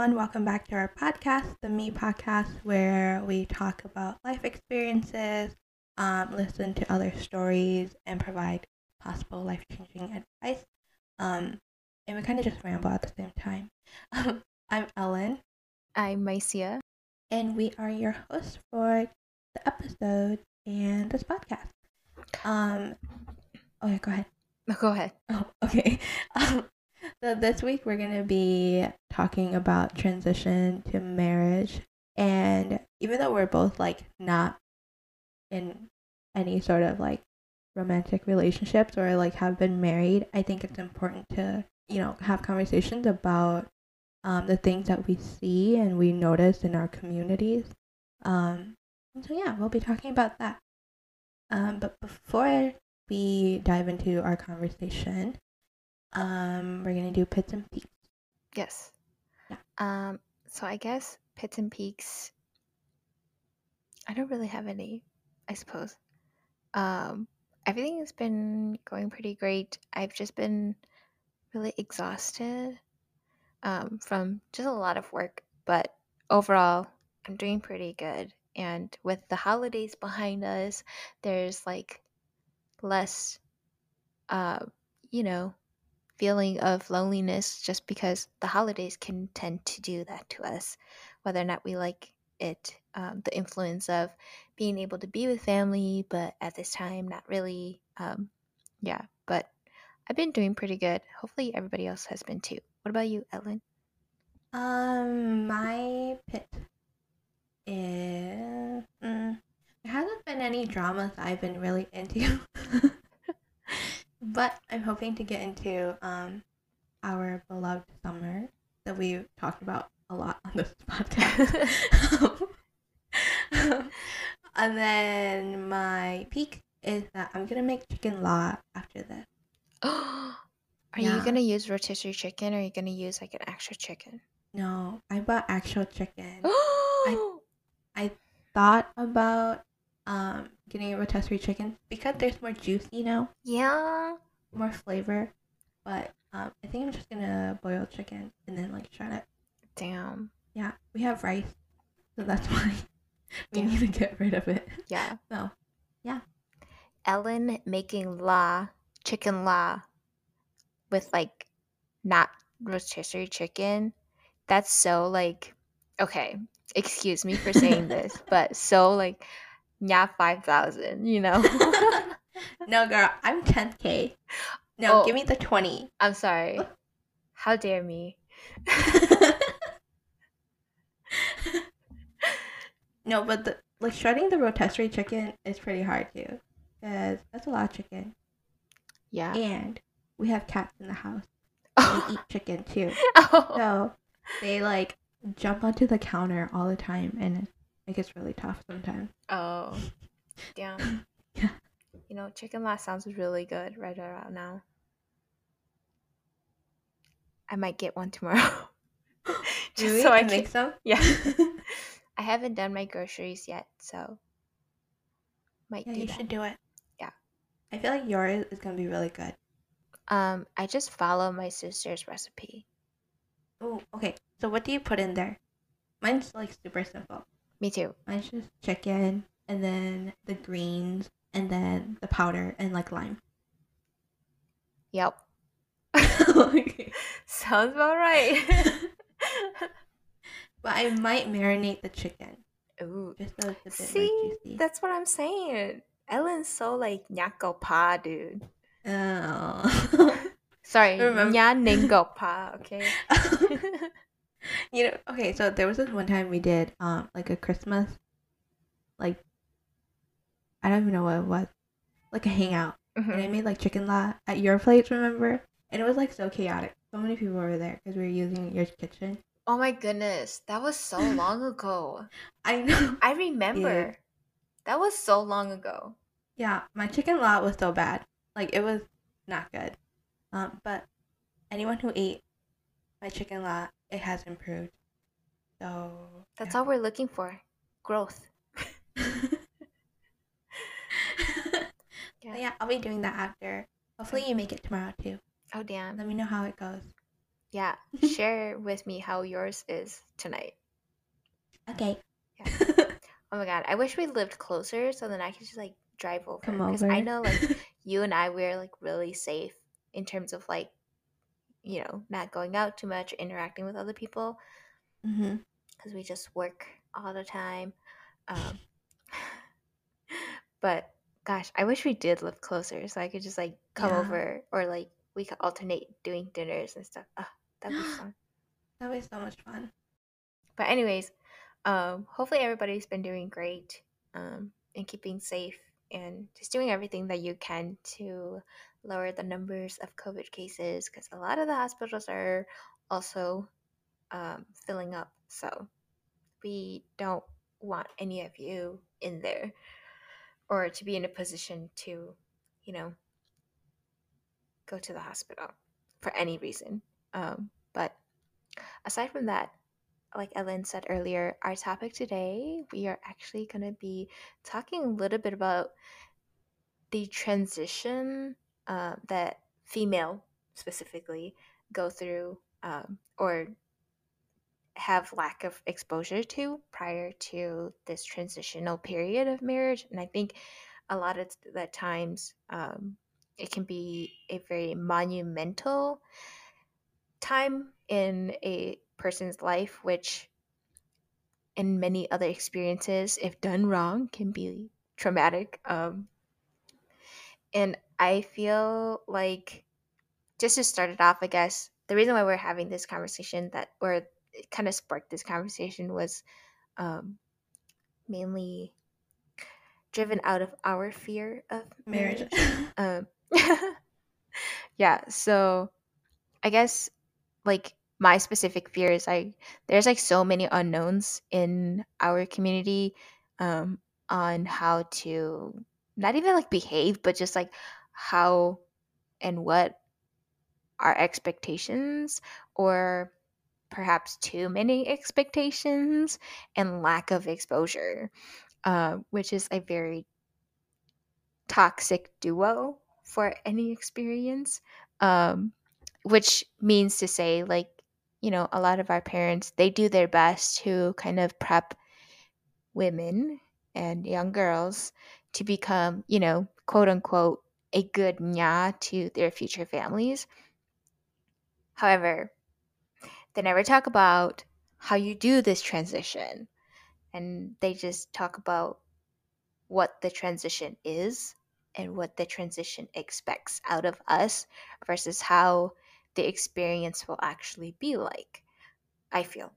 everyone. Welcome back to our podcast, the Me Podcast, where we talk about life experiences, um, listen to other stories, and provide possible life changing advice. Um, and we kind of just ramble at the same time. I'm Ellen, I'm Mycia. and we are your hosts for the episode and this podcast. Um, oh yeah, go ahead. Go ahead. Oh, okay. Um, so this week we're gonna be talking about transition to marriage, and even though we're both like not in any sort of like romantic relationships or like have been married, I think it's important to you know have conversations about um, the things that we see and we notice in our communities. Um, so yeah, we'll be talking about that. Um, but before we dive into our conversation, um, we're gonna do pits and peaks. Yes. Yeah. Um. So I guess pits and peaks. I don't really have any. I suppose. Um. Everything has been going pretty great. I've just been really exhausted. Um. From just a lot of work, but overall, I'm doing pretty good. And with the holidays behind us, there's like less, uh, you know, feeling of loneliness just because the holidays can tend to do that to us, whether or not we like it. Um, the influence of being able to be with family, but at this time, not really. Um, yeah, but I've been doing pretty good. Hopefully, everybody else has been too. What about you, Ellen? Um, my pit is mm, there hasn't been any dramas I've been really into, but I'm hoping to get into um our beloved summer that we talked about a lot on this podcast. and then my peak is that I'm gonna make chicken la after this. Are you gonna use rotisserie chicken or are you gonna use like an extra chicken? No, I bought actual chicken. I Thought about um getting a rotisserie chicken because there's more juice, you know, yeah. more flavor. But um, I think I'm just gonna boil chicken and then like shred it. Damn. Yeah, we have rice, so that's why we Yeah. need to get rid of it. Yeah. So yeah. Ellen making la chicken la with like not rotisserie chicken. That's so like okay. Excuse me for saying this, but so like yeah five thousand. You know. no, girl, I'm 10k. No, Oh. give me the 20. I'm sorry. How dare me? no, but the like shredding the rotisserie chicken is pretty hard too, because that's a lot of chicken. Yeah. and we have cats in the house. They Oh. eat chicken too. oh. So they like jump onto the counter all the time and it gets really tough sometimes. Oh. Damn. Yeah. You know, chicken la sounds really good right around now. I might get one tomorrow. Just Really? so I can make some? Yeah. I haven't done my groceries yet, so might Yeah, do you that. should do it. Yeah. I feel like yours is gonna be really good. Um, I just follow my sister's recipe. Oh, okay. So what do you put in there? Mine's like super simple. Me too. Mine's just chicken and then the greens and then the powder and like lime. Yep. Okay. Sounds about right. but I might marinate the chicken Ooh. just so it's a bit See, that's what I'm saying. Ellen's so like nyako pa, dude. Oh. Sorry, Remember- nya ningo pa, okay? you know, okay, so there was this one time we did um like a Christmas like I don't even know what it was. Like a hangout. And I Mhm. made like chicken la at your place, remember? And it was like so chaotic. So many people were there because we were using your kitchen. Oh my goodness, that was so long ago. I know. I remember. That was so long ago. Yeah, my chicken la was so bad. Like it was not good. Um, but anyone who ate my chicken la, it has improved. So That's yeah. all we're looking for. Growth. yeah. yeah, I'll be doing that after. Hopefully you make it tomorrow too. Oh damn. Let me know how it goes. yeah, share with me how yours is tonight. Okay. Yeah. Oh my god, I wish we lived closer so then I could just like drive over. Come Because over. I know like you and I we're like really safe in terms of like, you know, not going out too much, interacting with other people because we just work all the time. Um, but gosh, I wish we did live closer so I could just like come Yeah. over or like we could alternate doing dinners and stuff. Oh, that'd be fun. That was so much fun. But anyways, um, hopefully everybody's been doing great um, and keeping safe and just doing everything that you can to lower the numbers of COVID cases because a lot of the hospitals are also um, filling up. So we don't want any of you in there or to be in a position to, you know, go to the hospital for any reason. Um, but aside from that, like Ellen said earlier, our topic today, we are actually going to be talking a little bit about the transition uh, that female specifically go through um, or have lack of exposure to prior to this transitional period of marriage. And I think a lot of the times um, it can be a very monumental time in a person's life, which in many other experiences, if done wrong, can be traumatic. Um, and I feel like just to start it off, I guess the reason why we're having this conversation that or it kind of sparked this conversation was um, mainly driven out of our fear of Marriage. marriage. um, yeah, so I guess like my specific fear is like there's like so many unknowns in our community um, on how to not even like behave, but just like how and what our expectations or perhaps too many expectations and lack of exposure, uh, which is a very toxic duo for any experience. Um, which means to say, like, you know, a lot of our parents, they do their best to kind of prep women and young girls to become, you know, quote unquote, a good nya to their future families. However, they never talk about how you do this transition. And they just talk about what the transition is and what the transition expects out of us versus how the experience will actually be like. I feel.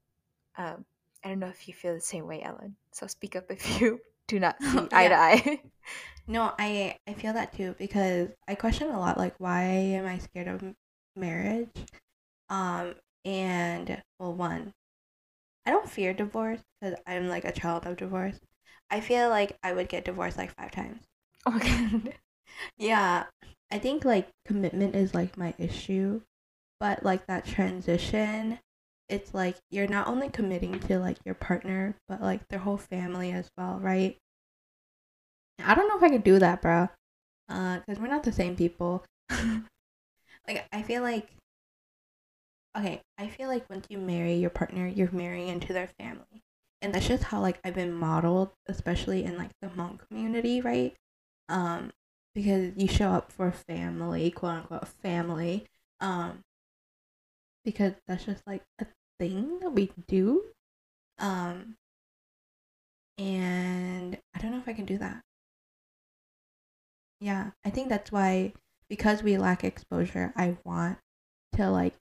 Um, I don't know if you feel the same way, Ellen. So speak up if you do not see eye to eye. No, I I feel that too because I question a lot like why am I scared of marriage? Um and well one I don't fear divorce because I'm like a child of divorce. I feel like I would get divorced like five times. oh my god. Yeah, I think like commitment is like my issue, but like that transition, it's like you're not only committing to like your partner, but like their whole family as well, right? I don't know if I could do that, bro. Uh, because we're not the same people. like I feel like, okay, I feel like once you marry your partner, you're marrying into their family, and that's just how like I've been modeled, especially in like the Hmong community, right? Um, because you show up for family, quote unquote family, um, because that's just like a thing that we do, um, and I don't know if I can do that. Yeah, I think that's why because we lack exposure, I want to like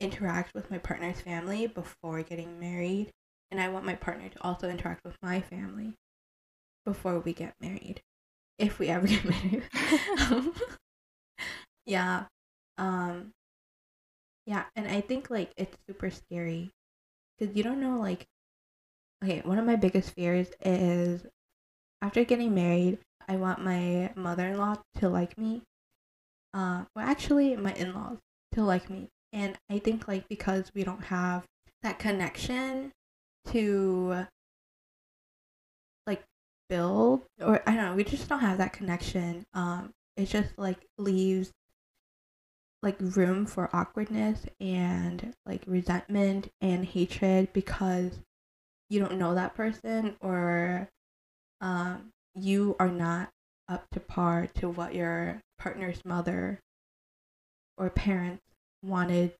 interact with my partner's family before getting married, and I want my partner to also interact with my family before we get married. If we ever get married. yeah. Um yeah, and I think like it's super scary cuz you don't know like okay, one of my biggest fears is after getting married, I want my mother-in-law to like me. Uh, well, actually, my in-laws to like me, and I think like because we don't have that connection to like build, or I don't know, we just don't have that connection. Um, it just like leaves like room for awkwardness and like resentment and hatred because you don't know that person or um, you are not up to par to what your partner's mother or parents wanted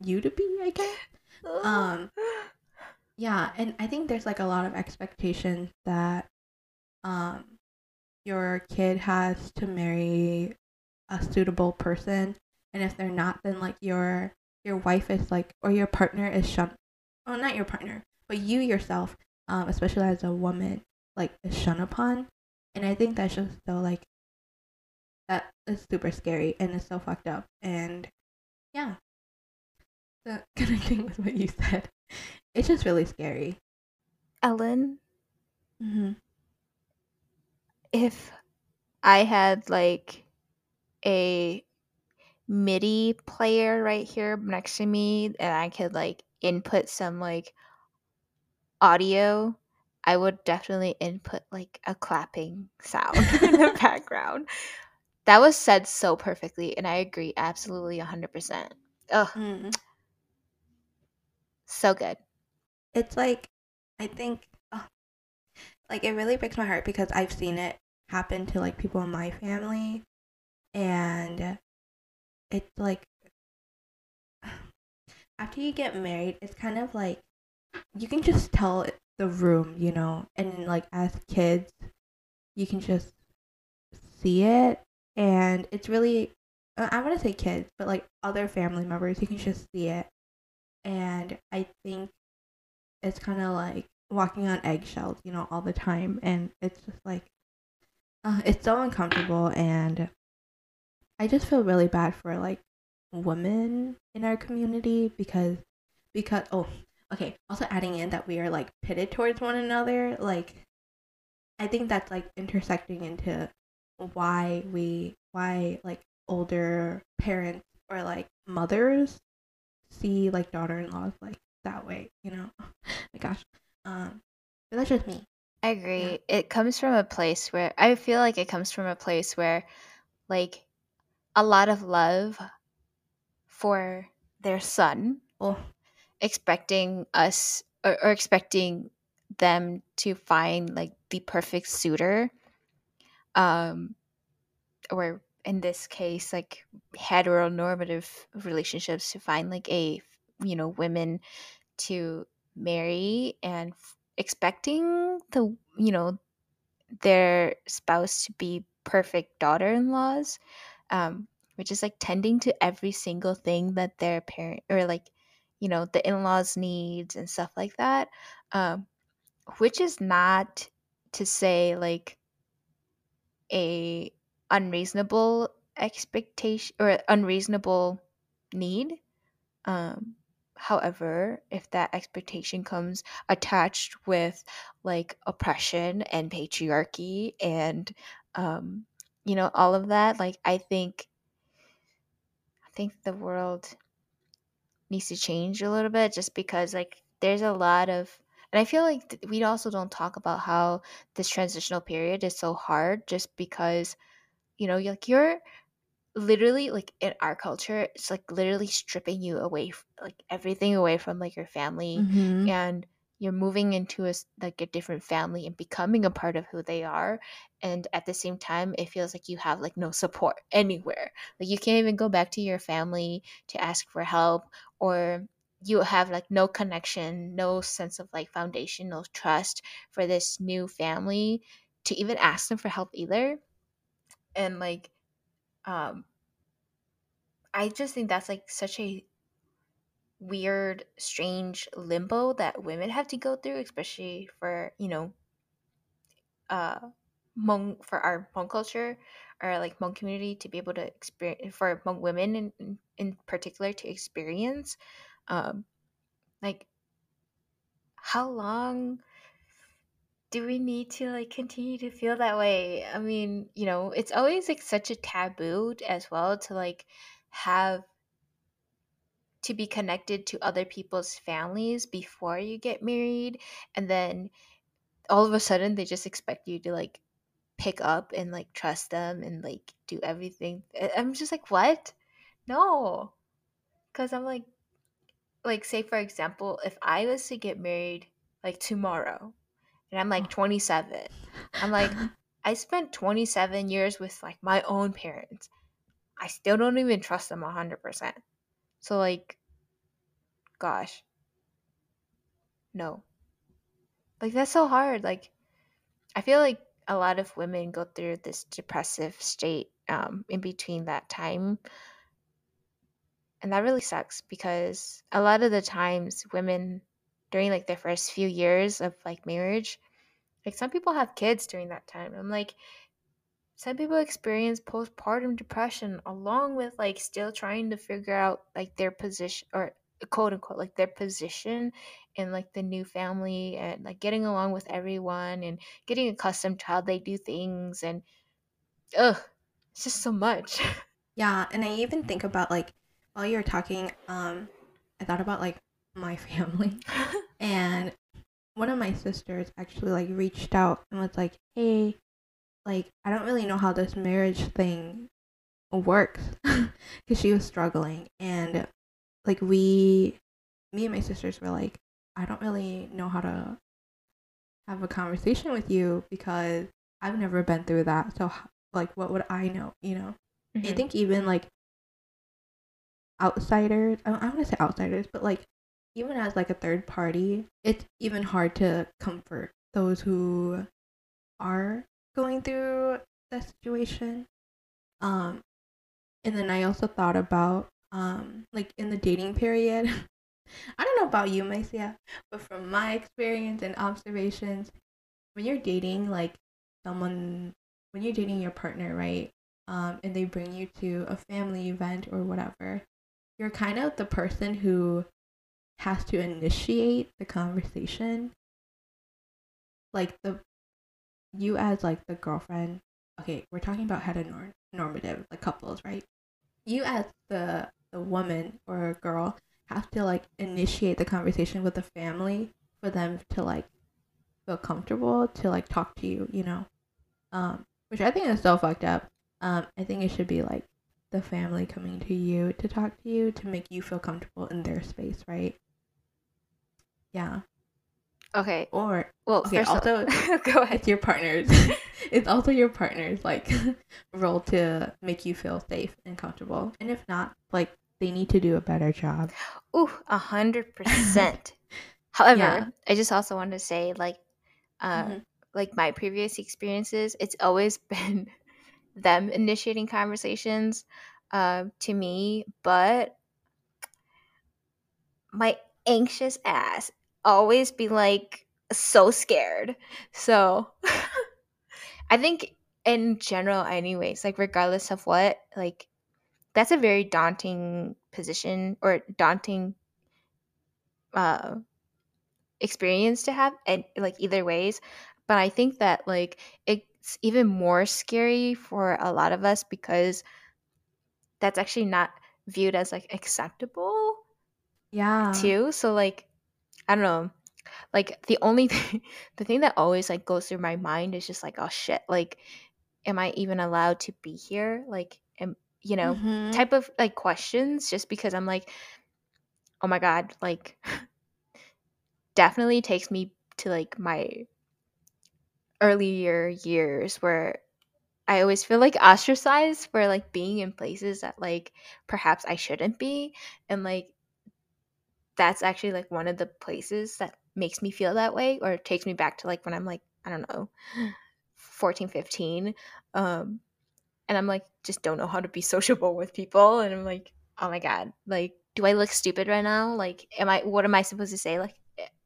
you to be, I guess. Um, yeah, and I think there's like a lot of expectations that um, your kid has to marry a suitable person, and if they're not, then like your your wife is like or your partner is shunned. Oh, not your partner, but you yourself, um, especially as a woman, like is shunned upon, and I think that's just so like that is super scary and it's so fucked up. And yeah. So connecting with what you said. It's just really scary. Ellen, mm-hmm. if I had like a MIDI player right here next to me and I could like input some like audio, I would definitely input like a clapping sound in the background. That was said so perfectly, and I agree absolutely 100%. Ugh, mm. so good. it's like i think oh, like it really breaks my heart because i've seen it happen to like people in my family and it's like after you get married it's kind of like you can just tell it- the room you know and like as kids you can just see it and it's really uh, i want to say kids but like other family members you can just see it. And i think it's kind of like walking on eggshells, you know, all the time, and it's just like, uh, it's so uncomfortable, and I just feel really bad for like women in our community because, because oh, okay, also adding in that we are like pitted towards one another, like, I think that's like intersecting into why we why like older parents or like mothers see like daughter-in-laws like that way you know? My gosh. Um but that's just me. I agree. It comes from a place where I feel like it comes from a place where, like, a lot of love for their son, oh expecting us or, or expecting them to find like the perfect suitor, um, or in this case, like heteronormative relationships to find like a you know women to marry and f- expecting the you know their spouse to be perfect daughter-in-laws um which is like tending to every single thing that their parent or like you know the in-laws needs and stuff like that um which is not to say like a unreasonable expectation or unreasonable need um however if that expectation comes attached with like oppression and patriarchy and um you know all of that like i think i think the world needs to change a little bit just because like there's a lot of and i feel like th- we also don't talk about how this transitional period is so hard just because you know you're like you're literally like in our culture it's like literally stripping you away like everything away from like your family mm-hmm. and you're moving into a like a different family and becoming a part of who they are and at the same time it feels like you have like no support anywhere. Like you can't even go back to your family to ask for help or you have like no connection no sense of like foundation no trust for this new family to even ask them for help either. And like um I just think that's like such a weird, strange limbo that women have to go through, especially for, you know, uh Hmong for our Hmong culture or like Hmong community to be able to experience for Hmong women in, in, particular to experience. Um like how long do we need to like continue to feel that way? I mean, you know, it's always like such a taboo as well to like have to be connected to other people's families before you get married and then all of a sudden they just expect you to like pick up and like trust them and like do everything. I'm just like, what? No. Cuz I'm like like say for example, if I was to get married like tomorrow and I'm like 27, I'm like I spent 27 years with like my own parents. I still don't even trust them 100%. So like gosh. No. Like that's so hard. Like I feel like a lot of women go through this depressive state um, in between that time. And that really sucks because a lot of the times women during like their first few years of like marriage, like some people have kids during that time. I'm like, some people experience postpartum depression along with like still trying to figure out like their position or quote unquote like their position in like the new family and like getting along with everyone and getting accustomed to how they do things and ugh it's just so much. Yeah and i even think about like while you're talking um i thought about like my family and one of my sisters actually like reached out and was like hey like I don't really know how this marriage thing works because she was struggling and like we me and my sisters were like I don't really know how to have a conversation with you because I've never been through that so like what would I know you know mm-hmm. I think even like outsiders I, I want to say outsiders but like even as like a third party it's even hard to comfort those who are going through that situation. Um, and then I also thought about um, like in the dating period. I don't know about you, Mycia, but from my experience and observations, when you're dating like someone, when you're dating your partner, right, um, and they bring you to a family event or whatever, you're kind of the person who has to initiate the conversation. Like the you as like the girlfriend okay we're talking about heteronormative like couples right? You as the the woman or girl have to like initiate the conversation with the family for them to like feel comfortable to like talk to you you know? Um which i think is so fucked up. Um i think it should be like the family coming to you to talk to you to make you feel comfortable in their space right? Yeah Okay. Or well, okay, also go ahead. It's your partner's. it's also your partner's like role to make you feel safe and comfortable. And if not, like they need to do a better job. Ooh, a hundred percent. However, yeah. I just also want to say, like, uh, mm-hmm. like my previous experiences, it's always been them initiating conversations uh, to me, but my anxious ass always be like so scared. So I think in general anyways, like regardless of what, like that's a very daunting position or daunting uh experience to have and like either ways. But i think that like it's even more scary for a lot of us because that's actually not viewed as like acceptable yeah. too. So like I don't know. Like the only thing, the thing that always like goes through my mind is just like, oh shit, like, am I even allowed to be here? Like, am you know, mm-hmm. type of like questions. Just because I'm like, oh my god, like, definitely takes me to like my earlier years where I always feel like ostracized for like being in places that like perhaps I shouldn't be and like that's actually like one of the places that makes me feel that way or takes me back to like when I'm like, I don't know, 14, 15. Um, and I'm like, just don't know how to be sociable with people. And I'm like, oh my God, like, do I look stupid right now? Like, am I, what am I supposed to say? Like,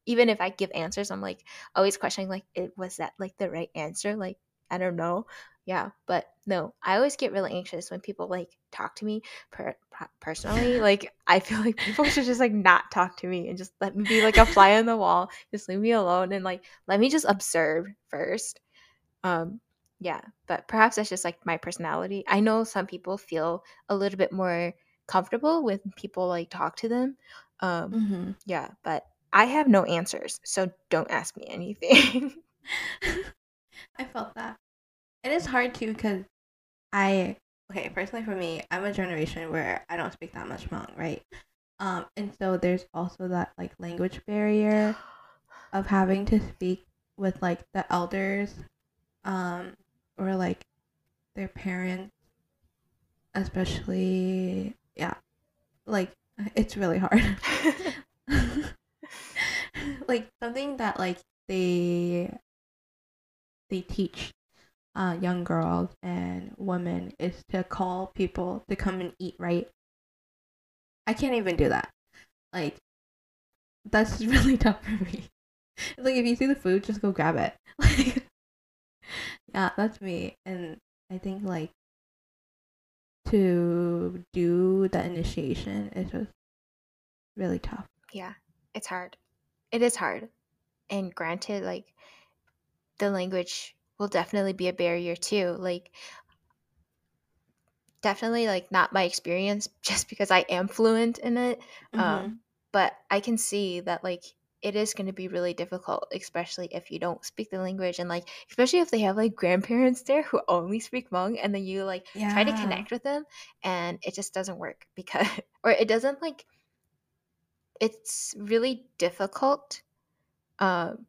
even if I give answers, I'm like always questioning, like, it was that like the right answer? Like, I don't know yeah but no i always get really anxious when people like talk to me per- personally like i feel like people should just like not talk to me and just let me be like a fly on the wall just leave me alone and like let me just observe first um yeah but perhaps that's just like my personality. I know some people feel a little bit more comfortable with people like talk to them um mm-hmm. yeah but i have no answers so don't ask me anything. I felt that. And it's hard too because I okay personally for me, I'm a generation where I don't speak that much Hmong, right? Um, and so there's also that like language barrier of having to speak with like the elders, um, or like their parents, especially yeah, like it's really hard. like something that like they they teach uh, young girls and women is to call people to come and eat right? I can't even do that. Like that's really tough for me. It's like if you see the food just go grab it. Like yeah that's me. And i think like to do the initiation is just really tough. Yeah it's hard. It is hard. And granted like the language will definitely be a barrier too like definitely like not my experience just because i am fluent in it Mhm. um, but i can see that like it is going to be really difficult especially if you don't speak the language and like especially if they have like grandparents there who only speak Hmong and then you like try to connect with them and it just doesn't work because or it doesn't like it's really difficult um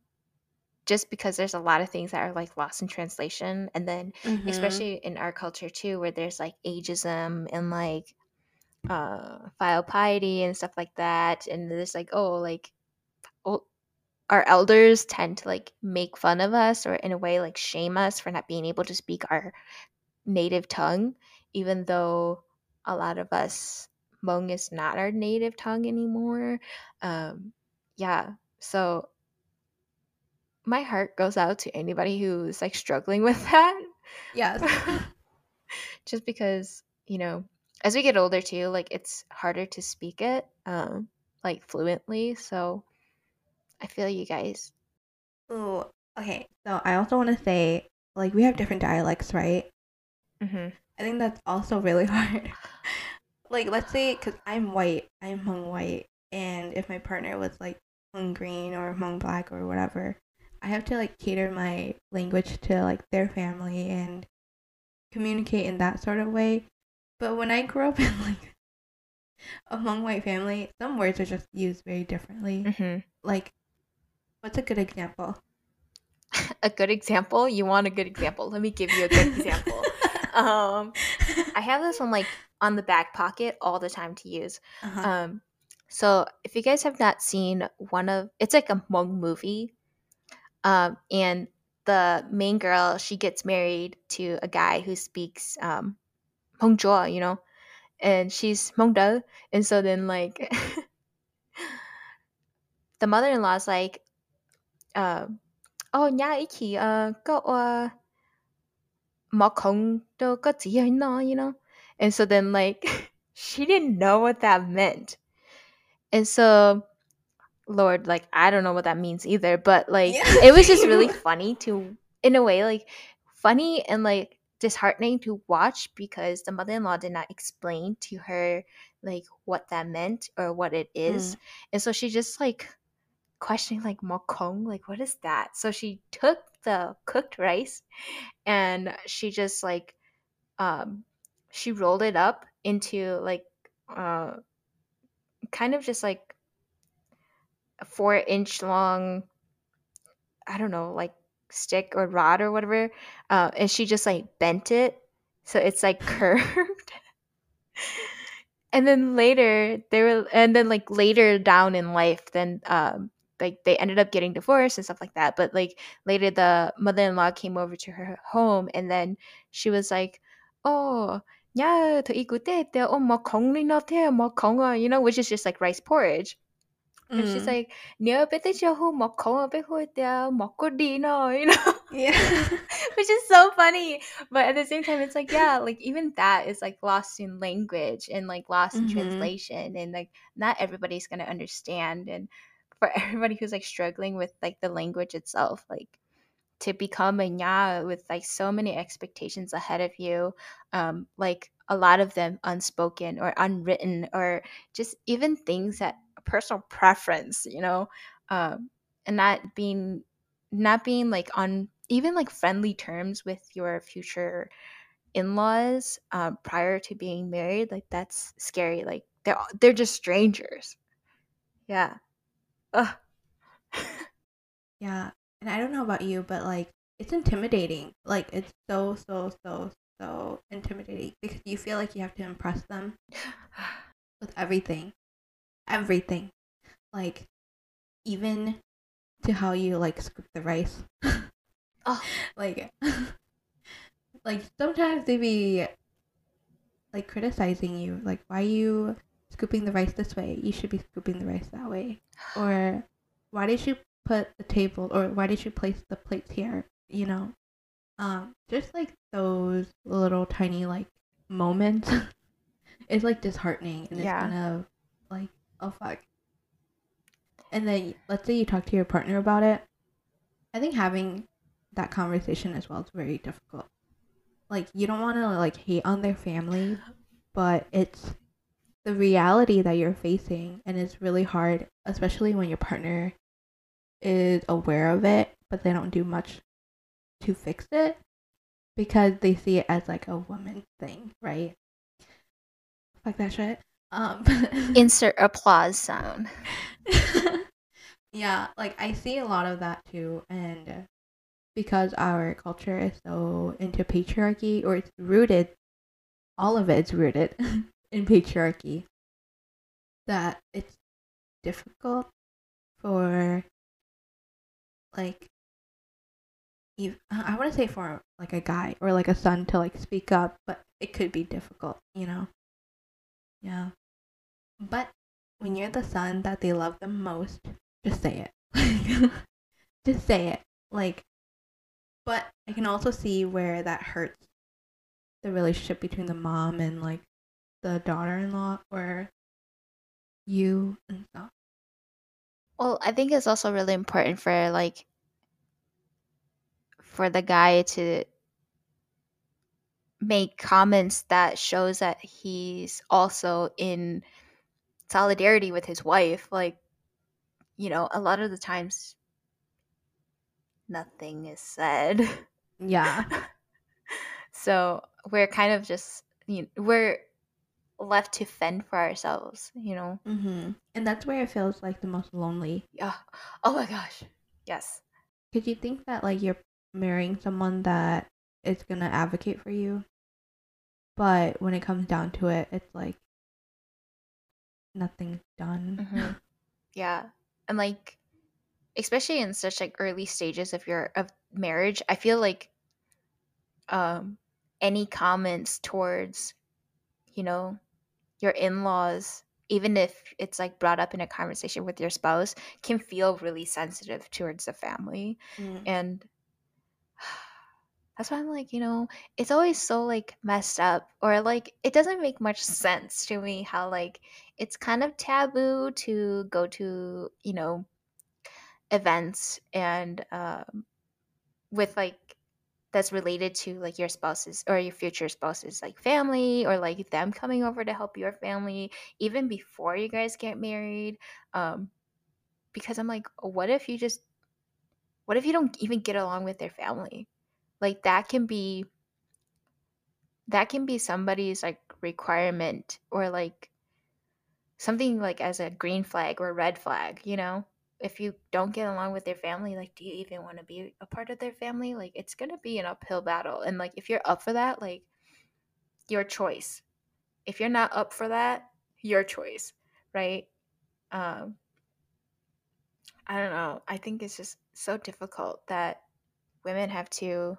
just because there's a lot of things that are like lost in translation and then Mhm. especially in our culture too where there's like ageism and like uh filial piety and stuff like that and there's like oh like ol- our elders tend to like make fun of us or in a way like shame us for not being able to speak our native tongue even though a lot of us Hmong is not our native tongue anymore um yeah so my heart goes out to anybody who's like struggling with that. Yes. Just because you know as we get older too like it's harder to speak it um like fluently so i feel you guys. Oh, okay so i also want to say like we have different dialects right? Hmm I think that's also really hard. like, let's say, because I'm white, I'm Hmong white, and if my partner was like Hmong green or Hmong black or whatever, I have to like cater my language to like their family and communicate in that sort of way. But when I grew up in like a Hmong white family, some words are just used very differently. hmm Like, what's a good example? a good example you want a good example let me give you a good example um i have this one like on the back pocket all the time to use uh-huh. Um, so if you guys have not seen one of, it's like a Hmong movie, um, and the main girl she gets married to a guy who speaks um Hmong you know, and she's Hmong Da, and so then like the mother-in-law's like, uh, oh ý chị uh, có uh, no, you know, and so then like she didn't know what that meant, and so Lord, like I don't know what that means either, but like Yeah, it was just really funny to in a way like funny and like disheartening to watch because the mother-in-law did not explain to her like what that meant or what it is. And so she just like questioning like mokong, like what is that? So she took the cooked rice and she just like um she rolled it up into like uh kind of just like four inch long I don't know, like stick or rod or whatever. Uh, and she just like bent it so it's like curved. and then later they were, and then like later down in life, then um, like they ended up getting divorced and stuff like that. But like later, the mother in law came over to her home, and then she was like, "Oh." Yeah, to eat oh, ma you know, which is just like rice porridge. And she's Mm. like, nhớ biết tới cho hú mọc khổng ở biết hú tèo mọc có đi no, you know? Yeah. Which is so funny. But at the same time, it's like, yeah, like even that is like lost in language and like lost in Mhm. translation. And like not everybody's going to understand. And for everybody who's like struggling with like the language itself, like to become a nya with like so many expectations ahead of you, um, like a lot of them unspoken or unwritten or just even things that personal preference, you know, um, and not being not being like on even like friendly terms with your future in-laws um, prior to being married like that's scary like they're they're just strangers yeah Ugh. Yeah. And I don't know about you, but like it's intimidating. Like it's so so so so intimidating because you feel like you have to impress them with everything. Everything. Like even to how you like scoop the rice. oh like like sometimes they be like criticizing you like why are you scooping the rice this way you should be scooping the rice that way or why did you put the table or why did you place the plates here you know um just like those little tiny like moments it's like disheartening and Yeah. it's kind of oh fuck. And then let's say you talk to your partner about it. I think having that conversation as well is very difficult. Like you don't want to like hate on their family but it's the reality that you're facing and it's really hard especially when your partner is aware of it but they don't do much to fix it because they see it as like a woman thing right? Like that shit um insert applause sound. Yeah like i see a lot of that too and because our culture is so into patriarchy or it's rooted all of it's rooted in patriarchy that it's difficult for like i want to say for like a guy or like a son to like speak up but it could be difficult you know? Yeah but when you're the son that they love the most just say it. Just say it. Like but i can also see where that hurts the relationship between the mom and like the daughter-in-law or you and stuff. Well, I think it's also really important for like for the guy to make comments that shows that he's also in solidarity with his wife. Like, you know, a lot of the times nothing is said. yeah so we're kind of just you know, we're left to fend for ourselves, you know. mm-hmm. and that's where it feels like the most lonely Yeah. Oh my gosh. Yes. Could you think that like you're marrying someone that is gonna advocate for you, but when it comes down to it, it's like nothing's done. Mhm. Yeah. And like especially in such like early stages of your of marriage, I feel like um any comments towards you know your in-laws even if it's like brought up in a conversation with your spouse can feel really sensitive towards the family Mm. and that's why I'm like, you know, it's always so like messed up or like it doesn't make much sense to me how like it's kind of taboo to go to, you know, events and um with like that's related to like your spouse's or your future spouse's like family or like them coming over to help your family even before you guys get married um because i'm like what if you just what if you don't even get along with their family like that can be that can be somebody's like requirement or like something like as a green flag or red flag you know? If you don't get along with their family like do you even want to be a part of their family? Like it's gonna be an uphill battle and like if you're up for that like your choice. If you're not up for that your choice right? Um i don't know. I think it's just so difficult that women have to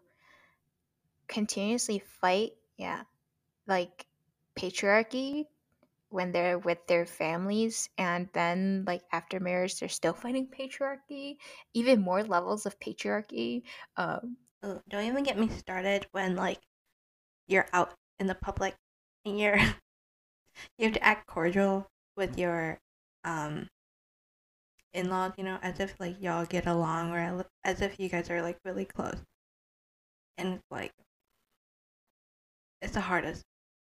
continuously fight yeah like patriarchy when they're with their families and then like after marriage they're still fighting patriarchy even more levels of patriarchy um don't even get me started when like you're out in the public and you're you have to act cordial with your um in-laws, you know, as if like y'all get along or as if you guys are like really close. And like it's the hardest.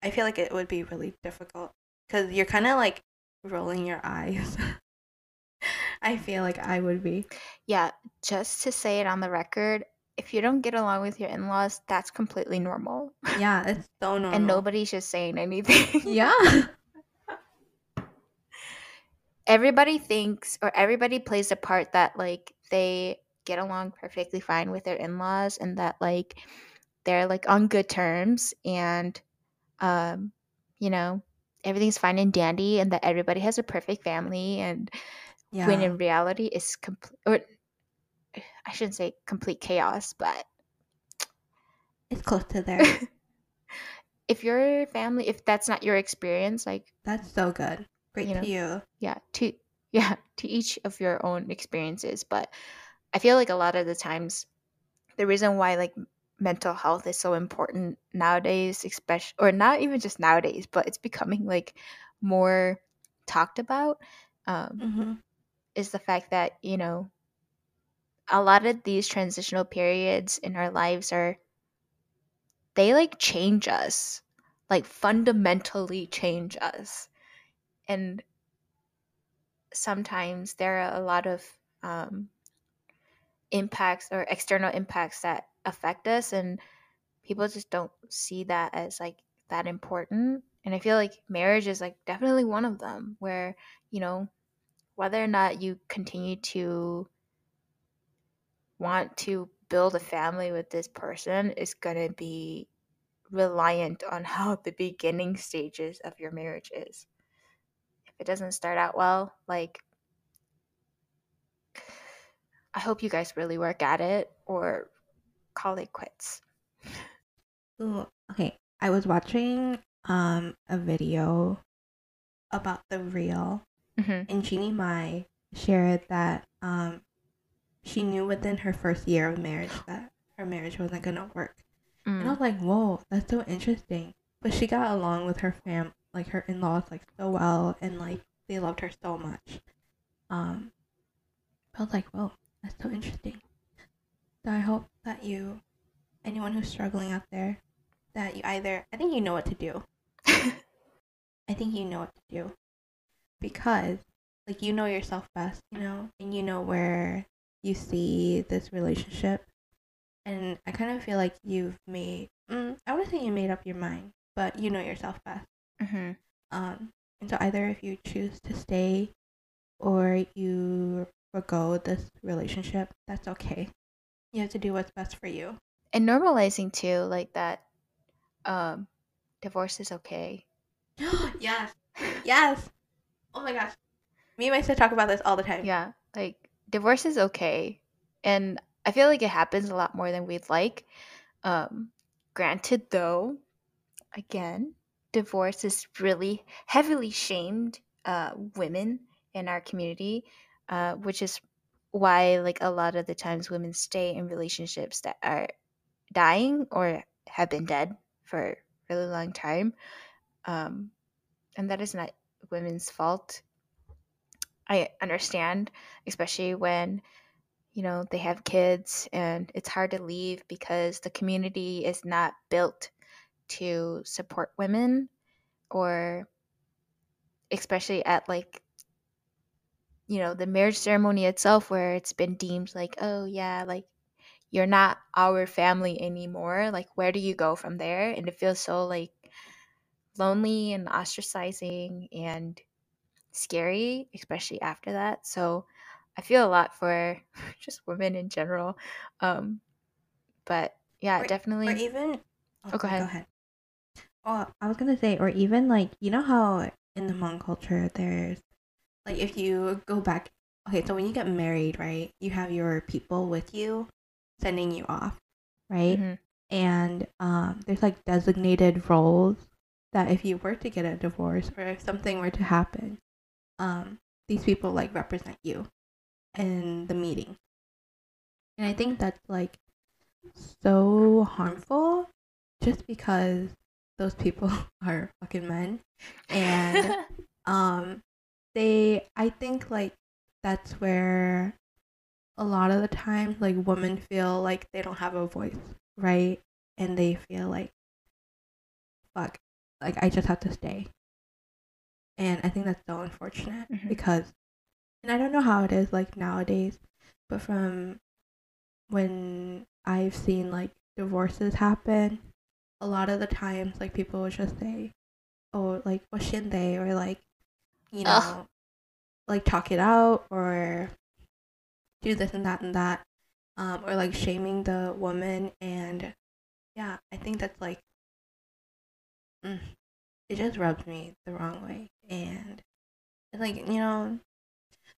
I feel like it would be really difficult cuz you're kind of like rolling your eyes. I feel like I would be. yeah just to say it on the record if you don't get along with your in-laws, that's completely normal. Yeah, it's so normal. And nobody's just saying anything. Yeah. everybody thinks or everybody plays a part that like they get along perfectly fine with their in-laws and that like they're like on good terms and um you know everything's fine and dandy and that everybody has a perfect family and Yeah. when in reality it's complete or I shouldn't say complete chaos, but it's close to there. if your family if that's not your experience, like That's so good. Great You to you. yeah, to yeah, to each of your own experiences, but I feel like a lot of the times the reason why like mental health is so important nowadays, especially or not even just nowadays, but it's becoming like more talked about um, hmm is the fact that you know a lot of these transitional periods in our lives are they like change us like fundamentally change us. And sometimes there are a lot of um, impacts or external impacts that affect us and people just don't see that as like that important and i feel like marriage is like definitely one of them where you know whether or not you continue to want to build a family with this person is going to be reliant on how the beginning stages of your marriage is. If it doesn't start out well like i hope you guys really work at it or call it quits Ooh, okay. I was watching um a video about the real hmm and Jeannie Mai shared that um she knew within her first year of marriage that her marriage wasn't gonna work. And I Mm. was like, whoa, that's so interesting. But she got along with her fam like her in laws like so well and like they loved her so much. Um I was like, whoa, that's so interesting. So I hope that you anyone who's struggling out there, that you either I think you know what to do. I think you know what to do. Because like you know yourself best, you know, and you know where you see this relationship. And I kind of feel like you've made mm, I wouldn't say you made up your mind, but you know yourself best. hmm Um and so either if you choose to stay or you forego this relationship, that's okay. You have to do what's best for you. and normalizing too like that um divorce is okay yes. Yes. Oh my gosh. Me and my sister talk about this all the time. yeah like divorce is okay and i feel like it happens a lot more than we'd like um granted though again divorce is really heavily shamed uh women in our community uh which is why like a lot of the times women stay in relationships that are dying or have been dead for a really long time um and that is not women's fault. I understand, especially when you know they have kids and it's hard to leave because the community is not built to support women or especially at like you know the marriage ceremony itself where it's been deemed like oh yeah like you're not our family anymore like where do you go from there and it feels so like lonely and ostracizing and scary, especially after that. So I feel a lot for just women in general. Um, but yeah, Or- definitely. Or even. Oh, go ahead. Go ahead. Oh, I was gonna say, or even like you know how in the Hmong culture there's like if you go back. Okay, so when you get married, right, you have your people with you, sending you off, right? Mhm. And um, there's like designated roles that if you were to get a divorce or if something were to happen, um, these people like represent you in the meeting. And I think that's like so harmful just because those people are fucking men and um they i think like that's where a lot of the times like women feel like they don't have a voice right and they feel like fuck like i just have to stay and i think that's so unfortunate Mhm. because and i don't know how it is like nowadays but from when I've seen like divorces happen, a lot of the times like people would just say, "Oh, like what should they?" or like, you know, Ugh. like talk it out or do this and that and that, um, or like shaming the woman. And yeah, I think that's like, mm, it just rubs me the wrong way. And it's like you know,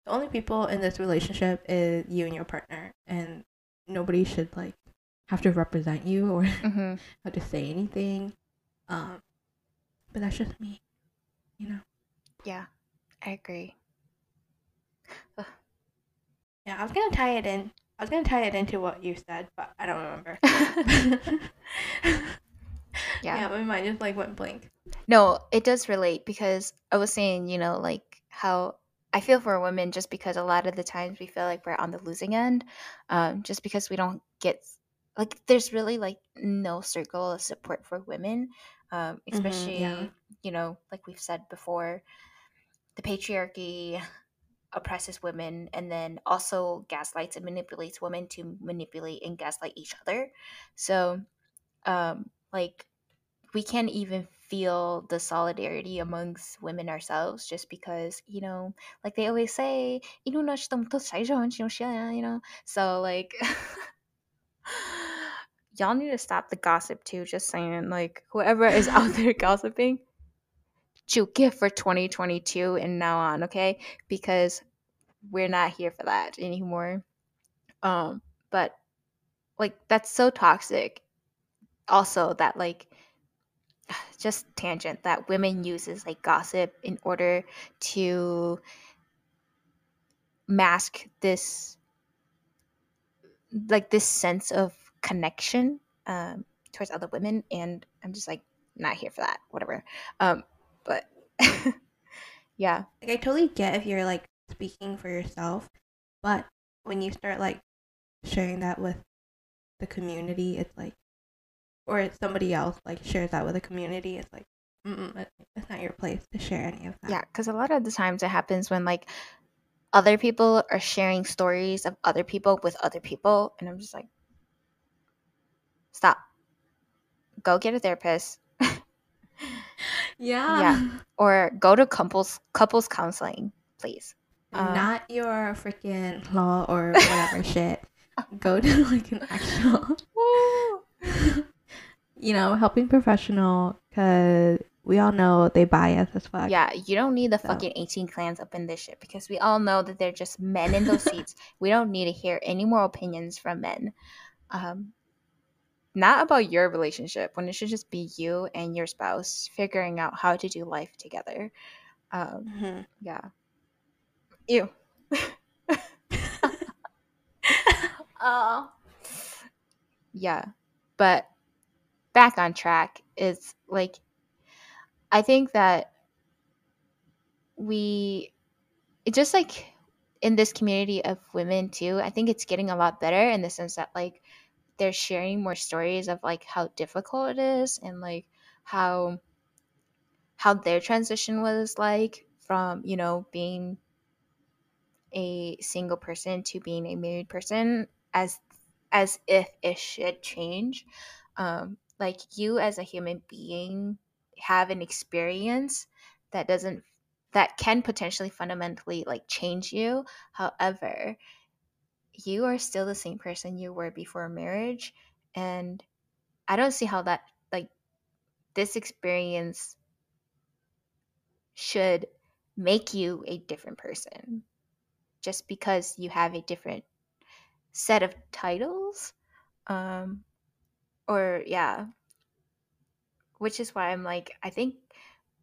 the only people in this relationship is you and your partner, and nobody should like have to represent you or mm-hmm. have to say anything. Um, but that's just me, you know. Yeah, I agree. Ugh. Yeah, I was gonna tie it in. I was gonna tie it into what you said, but I don't remember. yeah. yeah, my mind just like went blank. No, it does relate because I was saying, you know, like how I feel for women just because a lot of the times we feel like we're on the losing end, um, just because we don't get like there's really like no circle of support for women, um, especially mm-hmm, yeah. you know like we've said before, the patriarchy oppresses women and then also gaslights and manipulates women to manipulate and gaslight each other. So, um, like we can't even feel the solidarity amongst women ourselves just because you know like they always say you know so like y'all need to stop the gossip too just saying like whoever is out there gossiping to give for 2022 and now on okay? Because we're not here for that anymore. Um but like that's so toxic. Also that like just tangent that women uses like gossip in order to mask this like this sense of connection um, towards other women and i'm just like not here for that whatever. Um but yeah like i totally get if you're like speaking for yourself but when you start like sharing that with the community it's like or it's somebody else like shares that with the community, it's like, it's not your place to share any of that. Yeah, because a lot of the times it happens when like other people are sharing stories of other people with other people, and I'm just like, stop, go get a therapist. yeah. Yeah. Or go to couples couples counseling, please. Um, Not your freaking law or whatever shit. Go to like an actual you know, helping professional because we all know they bias as fuck. Yeah, you don't need the so. fucking 18 clans up in this shit because we all know that they're just men in those seats. We don't need to hear any more opinions from men. Um, not about your relationship when it should just be you and your spouse figuring out how to do life together. Um, mm-hmm. Yeah. you oh. Yeah. But back on track is like I think that we it just like in this community of women too, I think it's getting a lot better in the sense that like they're sharing more stories of like how difficult it is and like how how their transition was like from, you know, being a single person to being a married person as as if it should change. Um, like you as a human being have an experience that doesn't that can potentially fundamentally like change you however you are still the same person you were before marriage and i don't see how that like this experience should make you a different person just because you have a different set of titles um or yeah. Which is why i'm like i think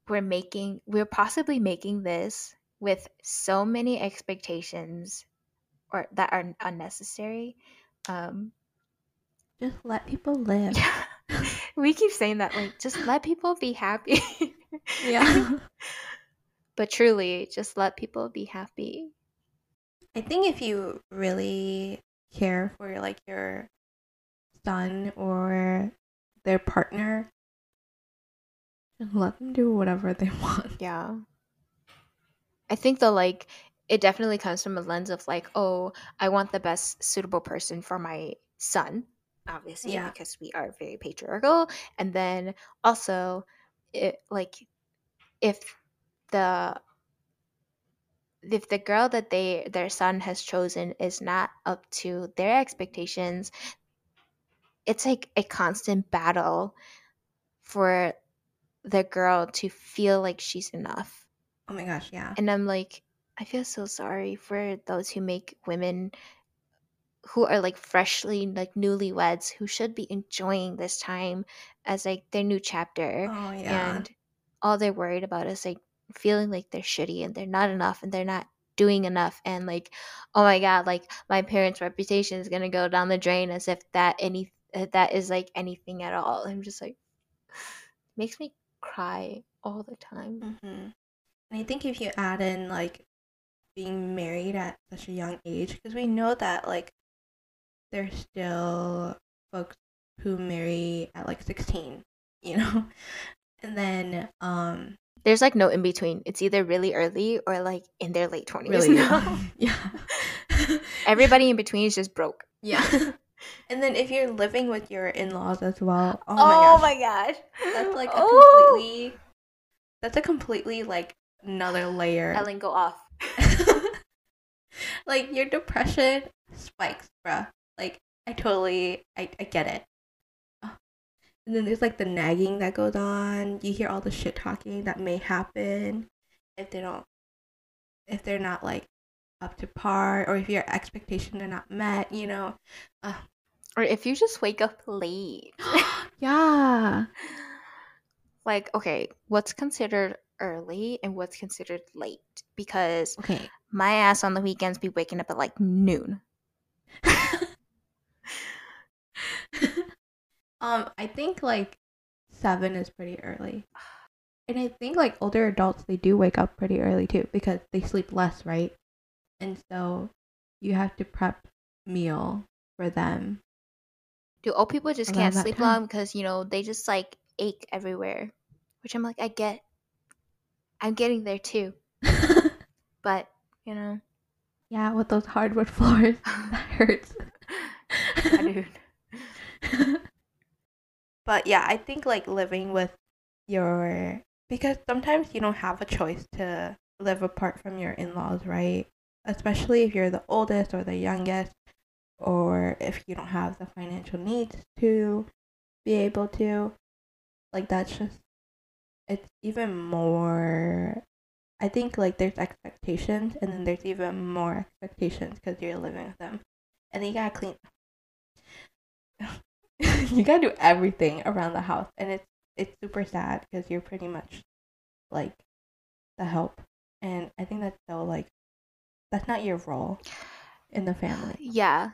we're making we're possibly making this with so many expectations or that are unnecessary um just let people live. We keep saying that like just let people be happy. Yeah. But truly just let people be happy. I think if you really care for like your son or their partner, just let them do whatever they want. Yeah. I think the like it definitely comes from a lens of like, oh, I want the best suitable person for my son. obviously Yeah. because we are very patriarchal and then also it like if the if the girl that they their son has chosen is not up to their expectations it's like a constant battle for the girl to feel like she's enough Oh my gosh, yeah. and i'm like i feel so sorry for those who make women who are like freshly like newlyweds who should be enjoying this time as like their new chapter Oh yeah. and all they're worried about is like feeling like they're shitty and they're not enough and they're not doing enough and like oh my god like my parents reputation is going to go down the drain as if that any uh, that is like anything at all. I'm just like makes me cry all the time. Hmm And I think if you add in like being married at such a young age, because we know that like there's still folks who marry at like 16, you know? And then um there's like no in between it's either really early or like in their late 20s really now yeah. everybody in between is just broke yeah. And then if you're living with your in-laws as well, oh, oh my gosh. gosh That's like a Oh. completely that's a completely like another layer. ellen go off like your depression spikes, bruh. Like I totally I, I get it. Oh. And then there's like the nagging that goes on. You hear all the shit talking that may happen if they don't if they're not like up to par or if your expectations are not met, you know. or if you just wake up late yeah. like okay what's considered early and what's considered late because Okay. My ass on the weekends be waking up at like noon um, I think like seven is pretty early. And I think like older adults they do wake up pretty early too because they sleep less, right? And so you have to prep meal for them. do old people just can't sleep time. long because you know they just like ache everywhere which i'm like i get i'm getting there too but you know yeah, with those hardwood floors, that hurts. dude. but yeah, I think like living with your because sometimes you don't have a choice to live apart from your in-laws, right? Especially if you're the oldest or the youngest or if you don't have the financial needs to be able to like that's just it's even more I think like there's expectations and then there's even more expectations because you're living with them. And then you gotta clean you gotta do everything around the house and it's it's super sad because you're pretty much like the help and i think that's so like that's not your role in the family yeah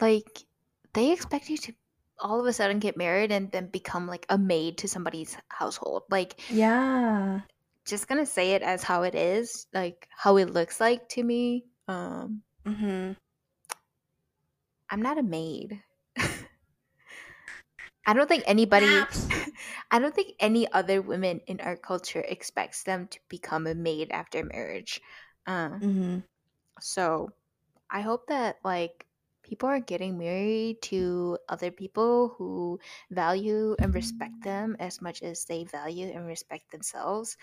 like they expect you to all of a sudden get married and then become like a maid to somebody's household like yeah just gonna say it as how it is like how it looks like to me um mm-hmm. I'm not a maid. I don't think anybody i don't think any other women in our culture expects them to become a maid after marriage uh, mm-hmm. so i hope that like people are getting married to other people who value and respect them as much as they value and respect themselves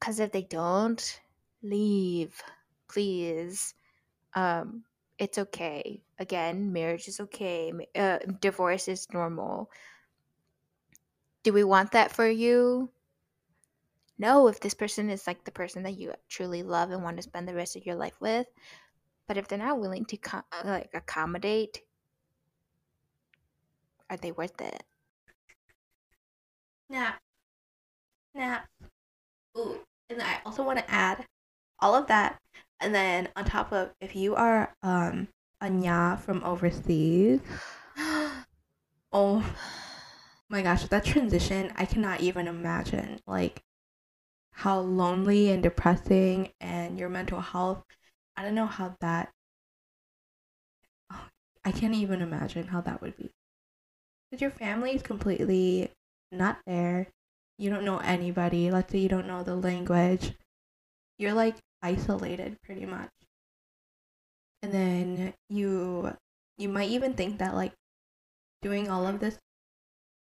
because if they don't leave please. Um it's okay. Again marriage is okay. Uh, divorce is normal. Do we want that for you? No if this person is like the person that you truly love and want to spend the rest of your life with but if they're not willing to uh, like accommodate are they worth it? Nap nap Ooh. And i also want to add all of that. And then on top of if you are um a nyab from overseas oh my gosh that transition i cannot even imagine like how lonely and depressing and your mental health. I don't know how that oh, i can't even imagine how that would be. Because your family is completely not there you don't know anybody let's say you don't know the language you're like isolated pretty much and then you you might even think that like doing all of this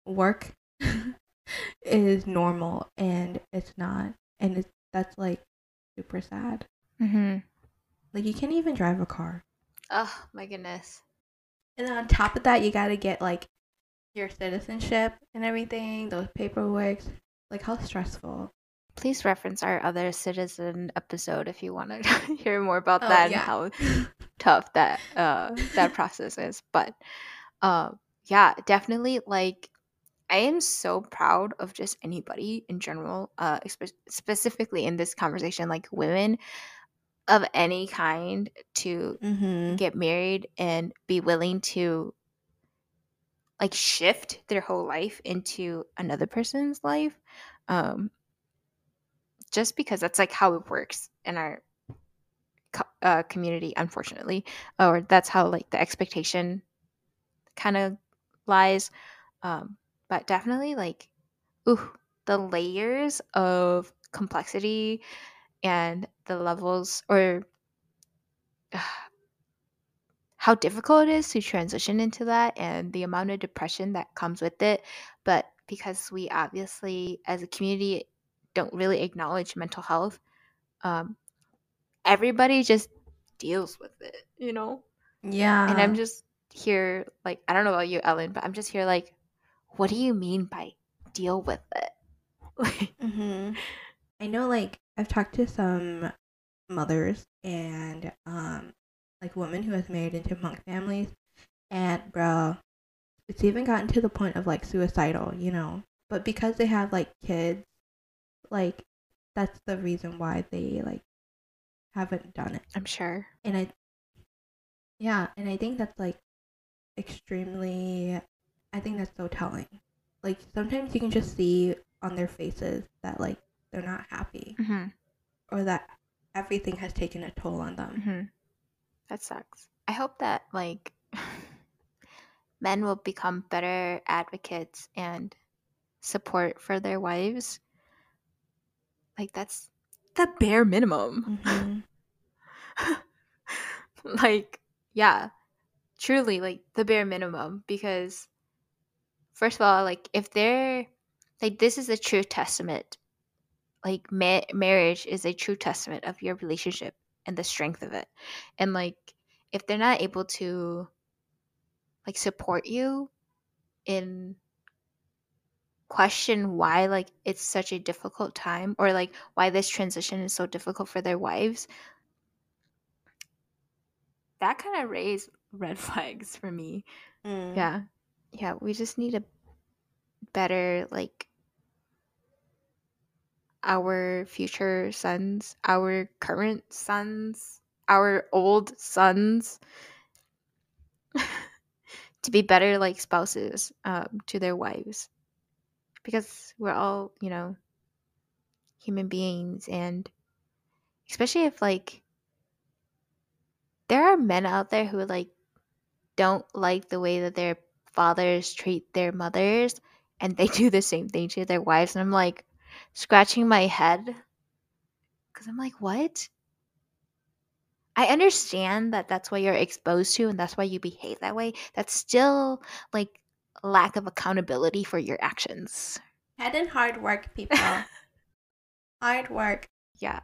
work is normal and it's not and it's that's like super sad Mm-hmm. like you can't even drive a car Oh my goodness. and then on top of that you got to get like your citizenship and everything those paperwork like how stressful Please reference our other citizen episode if you want to hear more about Oh, that and how tough that uh that process is. But uh, yeah, definitely like I am so proud of just anybody in general, uh, espe- specifically in this conversation, like women of any kind to mm-hmm. get married and be willing to like shift their whole life into another person's life um just because that's like how it works in our co- uh, community unfortunately or that's how like the expectation kind of lies um but definitely like ooh the layers of complexity and the levels or how difficult it is to transition into that and the amount of depression that comes with it. But because we obviously, as a community, don't really acknowledge mental health, um, everybody just deals with it, you know? yeah and I'm just here, like, I don't know about you, Ellen, but I'm just here, like, what do you mean by deal with it? Like, hmm I know, like I've talked to some mothers and um, like women who has married into Hmong families, and bro, it's even gotten to the point of like suicidal, you know. But because they have like kids, like that's the reason why they like haven't done it. I'm sure. And I, yeah, and I think that's like extremely. I think that's so telling. Like sometimes you can just see on their faces that like they're not happy hmm or that everything has taken a toll on them. hmm That sucks. I hope that like men will become better advocates and support for their wives. Like that's the bare minimum. Mhm. like yeah, truly like the bare minimum because first of all, like if they're like this is a true testament. Like ma- marriage is a true testament of your relationship and the strength of it. And like if they're not able to like support you in question why like it's such a difficult time or like why this transition is so difficult for their wives that kind of raised red flags for me Mm. yeah yeah we just need a better like our future sons our current sons our old sons to be better like spouses um, to their wives. Because we're all you know human beings and especially if like there are men out there who like don't like the way that their fathers treat their mothers and they do the same thing to their wives and i'm like scratching my head because i'm like what i understand that that's what you're exposed to and that's why you behave that way that's still like lack of accountability for your actions Head and hard work, people. hard work. yeah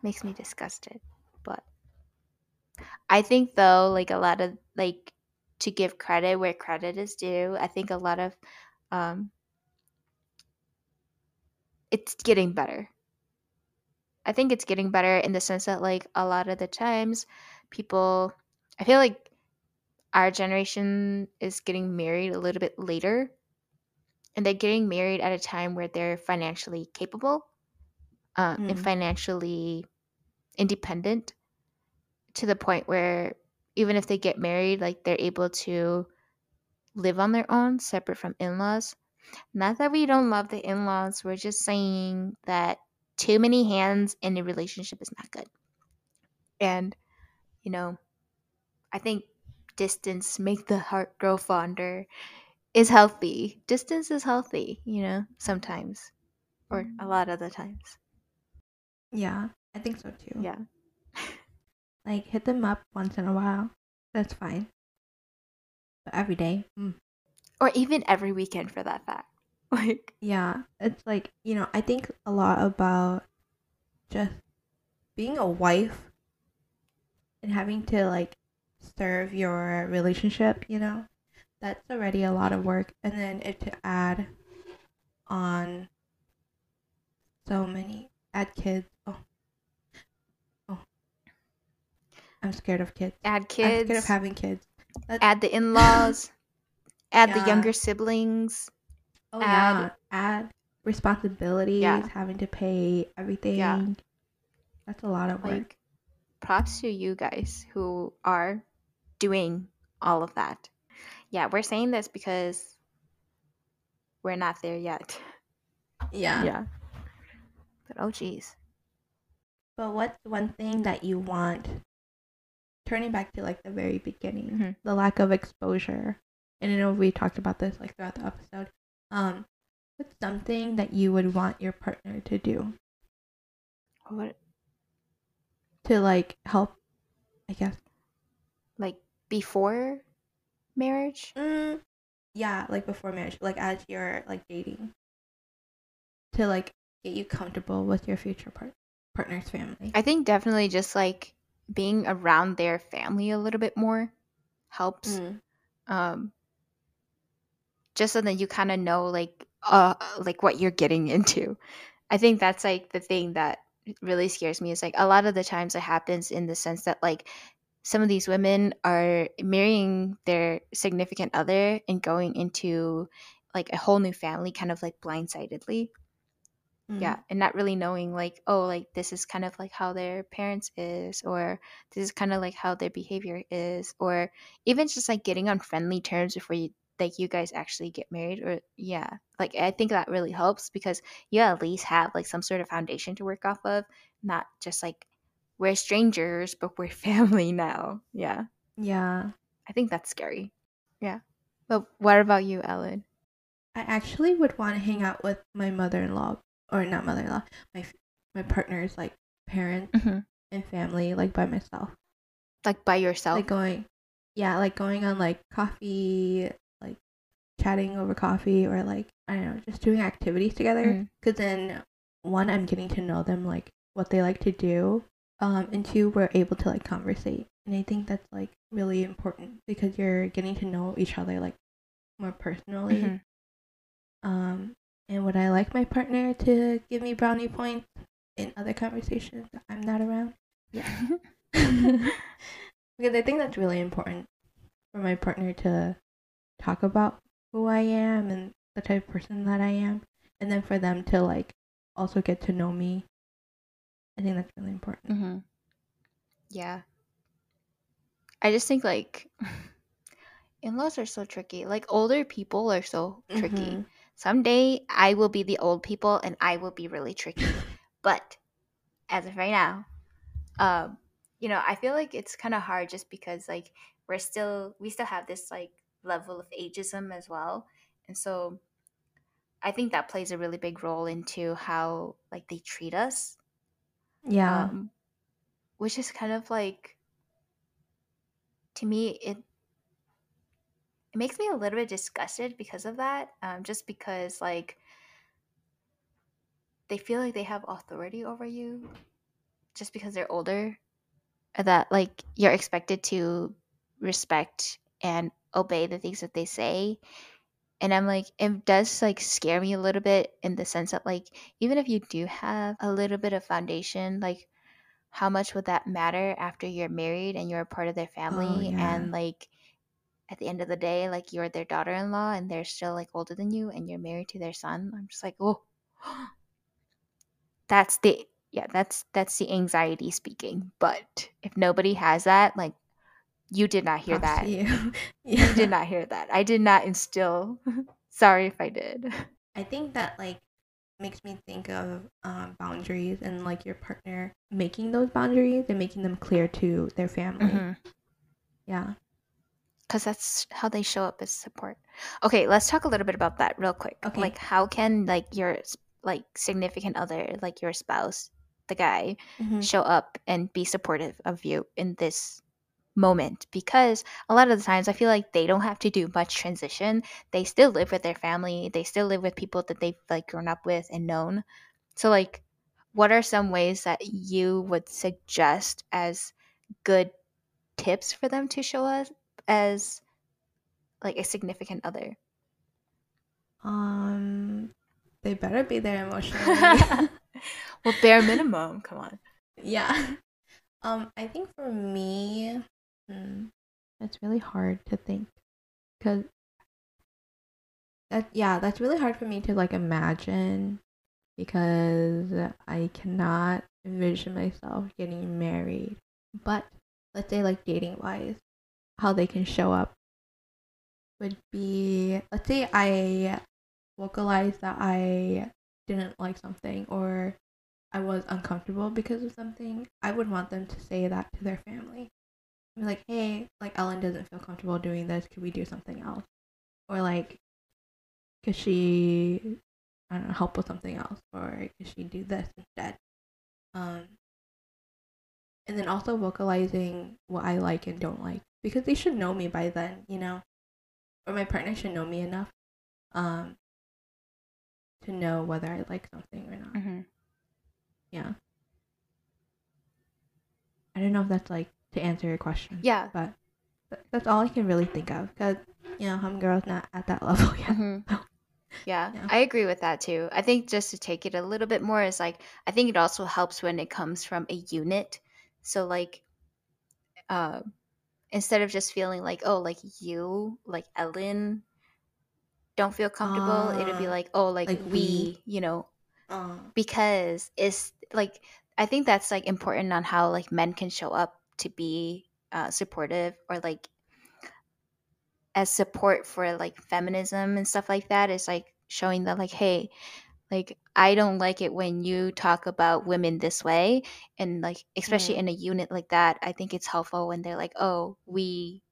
makes me disgusted but i think though like a lot of like to give credit where credit is due i think a lot of um it's getting better i think it's getting better in the sense that like a lot of the times people i feel like our generation is getting married a little bit later and they're getting married at a time where they're financially capable um, and Mm. financially independent to the point where even if they get married like they're able to live on their own separate from in-laws not that we don't love the in-laws we're just saying that too many hands in a relationship is not good and you know i think distance make the heart grow fonder is healthy distance is healthy you know sometimes or a lot of the times Yeah, I think so too. yeah Like hit them up once in a while. That's fine. But every day. Mm. Or even every weekend for that fact. Like Yeah, it's like, you know, I think a lot about just being a wife and having to like serve your relationship, you know. That's already a lot of work and then if to add on so many add kids. Oh. Oh. I'm scared of kids. add kids. I'm scared of having kids. add the in-laws, add the younger siblings. Oh add- yeah, add responsibilities, Yeah. having to pay everything. yeah. That's a lot of work. Like props to you guys who are doing all of that. Yeah, we're saying this because we're not there yet. yeah. Yeah. But oh geez. But what's one thing that you want? Turning back to like the very beginning, Mhm. the lack of exposure. And I know we talked about this like throughout the episode. Um, what's something that you would want your partner to do What to like help? I guess. like before marriage? Mm, yeah, like before marriage, like as you're like dating, to like get you comfortable with your future part partner's family. I think definitely just like being around their family a little bit more helps. Mm, Um just so that you kind of know like uh like what you're getting into. I think that's like the thing that really scares me is like a lot of the times it happens in the sense that like some of these women are marrying their significant other and going into like a whole new family kind of like blindsidedly mm. yeah and not really knowing like oh like this is kind of like how their parents is or this is kind of like how their behavior is or even just like getting on friendly terms before you like you guys actually get married or yeah like i think that really helps because you at least have like some sort of foundation to work off of not just like we're strangers but we're family now yeah Yeah. i think that's scary yeah but what about you ellen I actually would want to hang out with my mother-in-law or not mother-in-law, my my partner's like parents mm-hmm. and family like by myself. like by yourself Like going yeah, like going on like coffee, chatting over coffee or like I don't know, just doing activities together Mm. cuz then one I'm getting to know them like what they like to do. Um and two we're able to like conversate. And I think that's like really important because you're getting to know each other like more personally. Mhm. Um, and would I like my partner to give me brownie points in other conversations that I'm not around? Yeah. because I think that's really important for my partner to talk about who I am and the type of person that I am. And then for them to like also get to know me. I think that's really important. Mm-hmm. Yeah. I just think like in laws are so tricky. Like older people are so tricky. Mhm. Someday I will be the old people and I will be really tricky. but as of right now, um, you know, I feel like it's kind of hard just because like we're still we still have this like level of ageism as well. And so I think that plays a really big role into how like they treat us Yeah. um, which is kind of like to me it it makes me a little bit disgusted because of that um, just because like they feel like they have authority over you just because they're older that like you're expected to respect and obey the things that they say. And i'm like it does like scare me a little bit in the sense that like even if you do have a little bit of foundation like how much would that matter after you're married and you're a part of their oh, family yeah. and like at the end of the day like you're their daughter-in-law and they're still like older than you and you're married to their son? I'm just like oh that's the yeah that's that's the anxiety speaking but if nobody has that like you did not hear Props that you. you did not hear that i did not instill sorry if i did I think that like makes me think of um, boundaries and like your partner making those boundaries and making them clear to their family. Yeah. because that's how they show up as support okay let's talk a little bit about that real quick Okay. like how can like your like significant other like your spouse the guy Mhm. show up and be supportive of you in this moment because a lot of the times I feel like they don't have to do much transition. They still live with their family. They still live with people that they've like grown up with and known. So like what are some ways that you would suggest as good tips for them to show us as like a significant other? Um, they better be there emotionally. well, bare minimum. Come on. Yeah. Um, I think for me, hmm, it's really hard to think because that yeah, that's really hard for me to like imagine because I cannot envision myself getting married. But let's say like dating wise, how they can show up would be let's say I vocalize that I didn't like something or I was uncomfortable because of something, I would want them to say that to their family. Be like, hey, like Ellen doesn't feel comfortable doing this. Could we do something else? Or like, could she, I don't know, help with something else? Or could she do this instead? Um, and then also vocalizing what I like and don't like because they should know me by then, you know, or my partner should know me enough, um, to know whether I like something or not. Mm-hmm. Yeah. I don't know if that's like to answer your question. Yeah. But that's all I can really think of because, you know, Hmong girl's not at that level yet. Mm-hmm. Yeah, Yeah. I agree with that too. I think just to take it a little bit more is like I think it also helps when it comes from a unit. So like uh, instead of just feeling like oh like you like Ellen don't feel comfortable, it'd be Ah, like oh like, like we, we. you know, Uh, because it's like I think that's like important on how like men can show up to be uh, supportive or like as support for like feminism and stuff like that is like showing that like hey like i don't like it when you talk about women this way and like especially mm, in a unit like that i think it's helpful when they're like oh we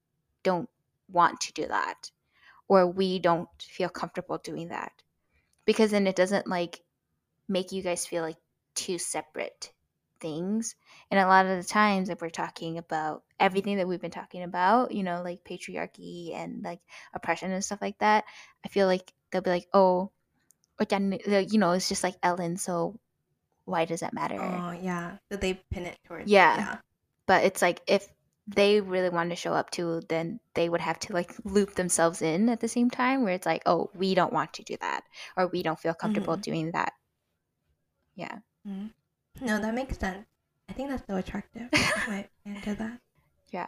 don't want to do that or we don't feel comfortable doing that because then it doesn't like make you guys feel like too separate things. And a lot of the times, if we're talking about everything that we've been talking about, you know, like patriarchy and like oppression and stuff like that, I feel like they'll be like, oh, you know, it's just like Ellen, so why does that matter? oh, yeah. So they pin it towards. Yeah. Yeah. But it's like if they really wanted to show up too, then they would have to like loop themselves in at the same time where it's like, oh, we don't want to do that or we don't feel comfortable Mhm. doing that. Yeah. Mm. No, that makes sense. I think that's so attractive. I might into that. Yeah.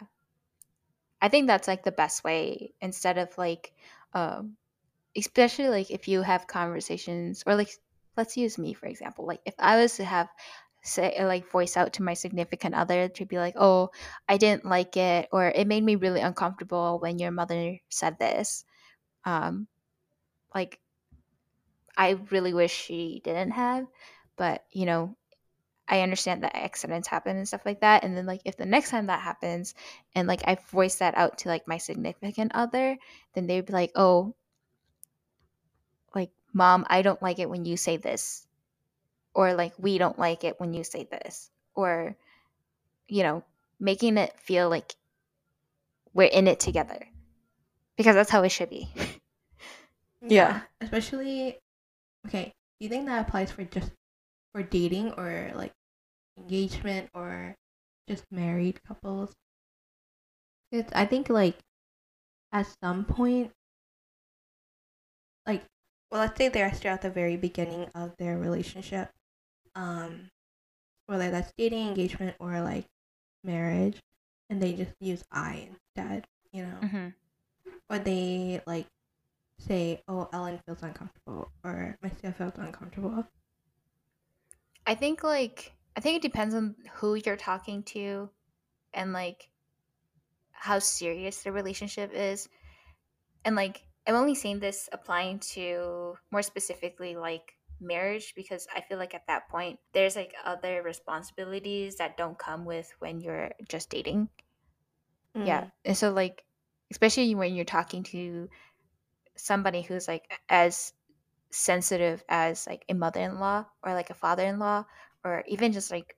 I think that's like the best way instead of like um especially like if you have conversations or like let's use me for example. Like if I was to have say like voice out to my significant other to be like, "Oh, I didn't like it or it made me really uncomfortable when your mother said this." Um like I really wish she didn't have, but you know, I understand that accidents happen and stuff like that. And then like if the next time that happens and like I voice that out to like my significant other, then they'd be like, Oh, like mom, I don't like it when you say this. Or like we don't like it when you say this. Or, you know, making it feel like we're in it together. Because that's how it should be. Yeah. Especially, okay. Do you think that applies for just for dating or like engagement or just married couples? It's, I think like at some point, like, well, let's say they're still at the very beginning of their relationship, um, whether that's dating, engagement, or like marriage, and they just use I instead, you know, hmm or they like say, "Oh, Ellen feels uncomfortable," or "Marcia feels uncomfortable." I think like I think it depends on who you're talking to and like how serious the relationship is. And like I'm only saying this applying to more specifically like marriage because I feel like at that point there's like other responsibilities that don't come with when you're just dating. Yeah. Mm. And so like especially when you're talking to somebody who's like as sensitive as like a mother-in-law or like a father-in-law or even just like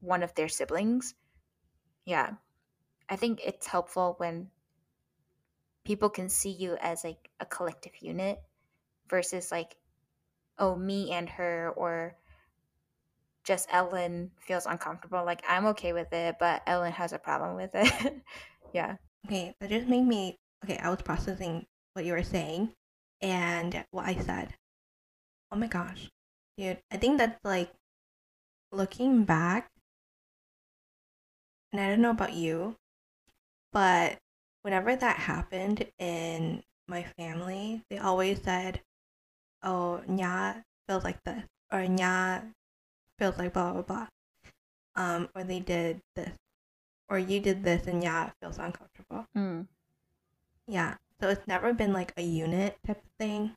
one of their siblings. Yeah. I think it's helpful when people can see you as like a collective unit versus like oh me and her or just Ellen feels uncomfortable. Like I'm okay with it, but Ellen has a problem with it. yeah. Okay, that just made me okay, I was processing what you were saying and what I said. Oh my gosh. Dude, I think that's like looking back and I don't know about you, but whenever that happened in my family, they always said, "Oh, nyab feels like this," or "nyab feels like blah blah blah," um, or they did this, or you did this, and nyab feels uncomfortable. Mm. Yeah, so it's never been like a unit type of thing.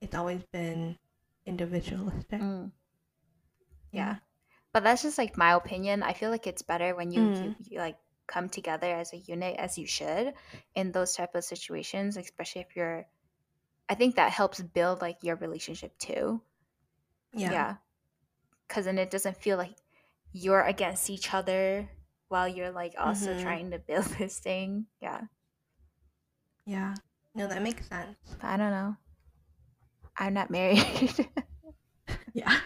It's always been individualistic. Mm. Yeah. But that's just like my opinion. I feel like it's better when you, Mm. you, you like come together as a unit as you should in those type of situations, especially if you're I think that helps build like your relationship too. Yeah. Yeah. Cuz then it doesn't feel like you're against each other while you're like also Mhm. trying to build this thing. Yeah. Yeah. No, that makes sense. I don't know. I'm not married. Yeah.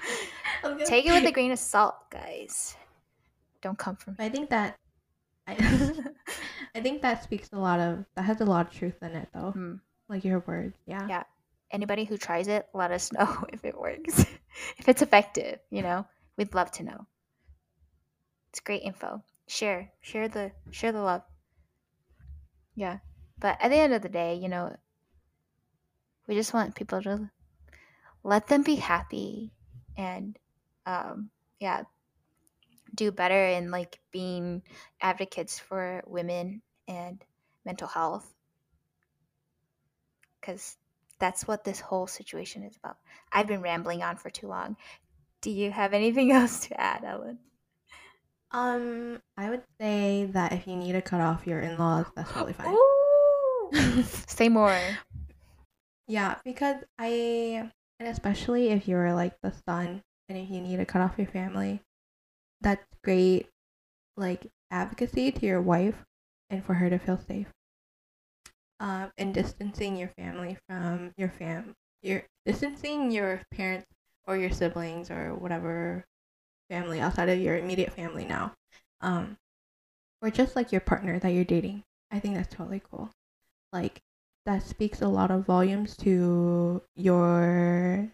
Take it with a grain of salt, guys. Don't come from I think that I, I think that speaks a lot of that has a lot of truth in it though. Hmm. Like your words. Yeah. Yeah. Anybody who tries it, let us know if it works. if it's effective, you know? We'd love to know. It's great info. Share. Share the share the love. Yeah. But at the end of the day, you know, we just want people to let them be happy and um yeah, do better in like being advocates for women and mental health. Cuz that's what this whole situation is about. I've been rambling on for too long. Do you have anything else to add, Ellen? Um, I would say that if you need to cut off your in-laws, that's totally fine. Ooh. Say more. yeah, because I and especially if you're like the son and if you need to cut off your family, that's great like advocacy to your wife and for her to feel safe. Um, and distancing your family from your fam your distancing your parents or your siblings or whatever family outside of your immediate family now. Um, or just like your partner that you're dating. I think that's totally cool. Like that speaks a lot of volumes to your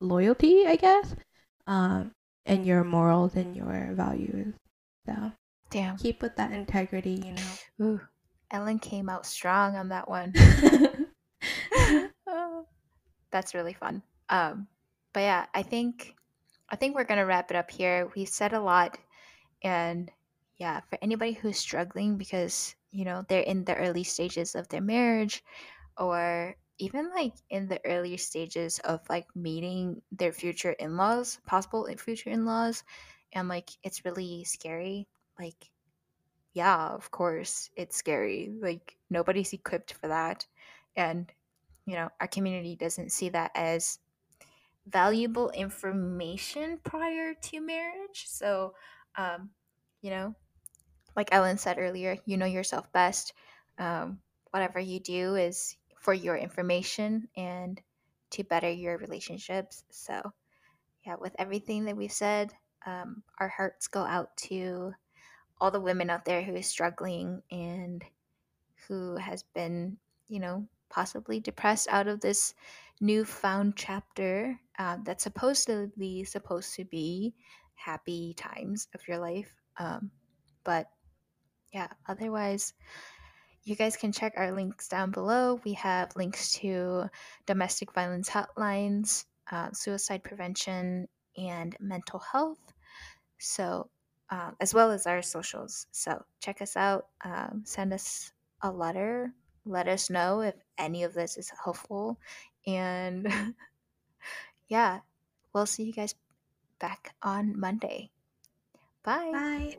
loyalty, I guess, um, and your morals and your values. So Damn. keep with that integrity, you know. Ooh. Ellen came out strong on that one. Oh, That's really fun. Um, but yeah, I think I think we're gonna wrap it up here. We've said a lot, and yeah, for anybody who's struggling because you know they're in the early stages of their marriage, or even like in the earlier stages of like meeting their future in-laws, possible future in-laws, and like it's really scary. Like, yeah, of course, it's scary. Like nobody's equipped for that, and you know our community doesn't see that as valuable information prior to marriage so um you know like ellen said earlier you know yourself best um whatever you do is for your information and to better your relationships so yeah with everything that we've said um our hearts go out to all the women out there who is struggling and who has been, you know, possibly depressed out of this newfound chapter uh, that's supposedly supposed to be happy times of your life. Um, but yeah, otherwise, you guys can check our links down below. We have links to domestic violence hotlines, uh, suicide prevention, and mental health. So, uh, as well as our socials. So, check us out. Um, send us a letter. Let us know if any of this is helpful. And yeah, we'll see you guys back on Monday. Bye. Bye.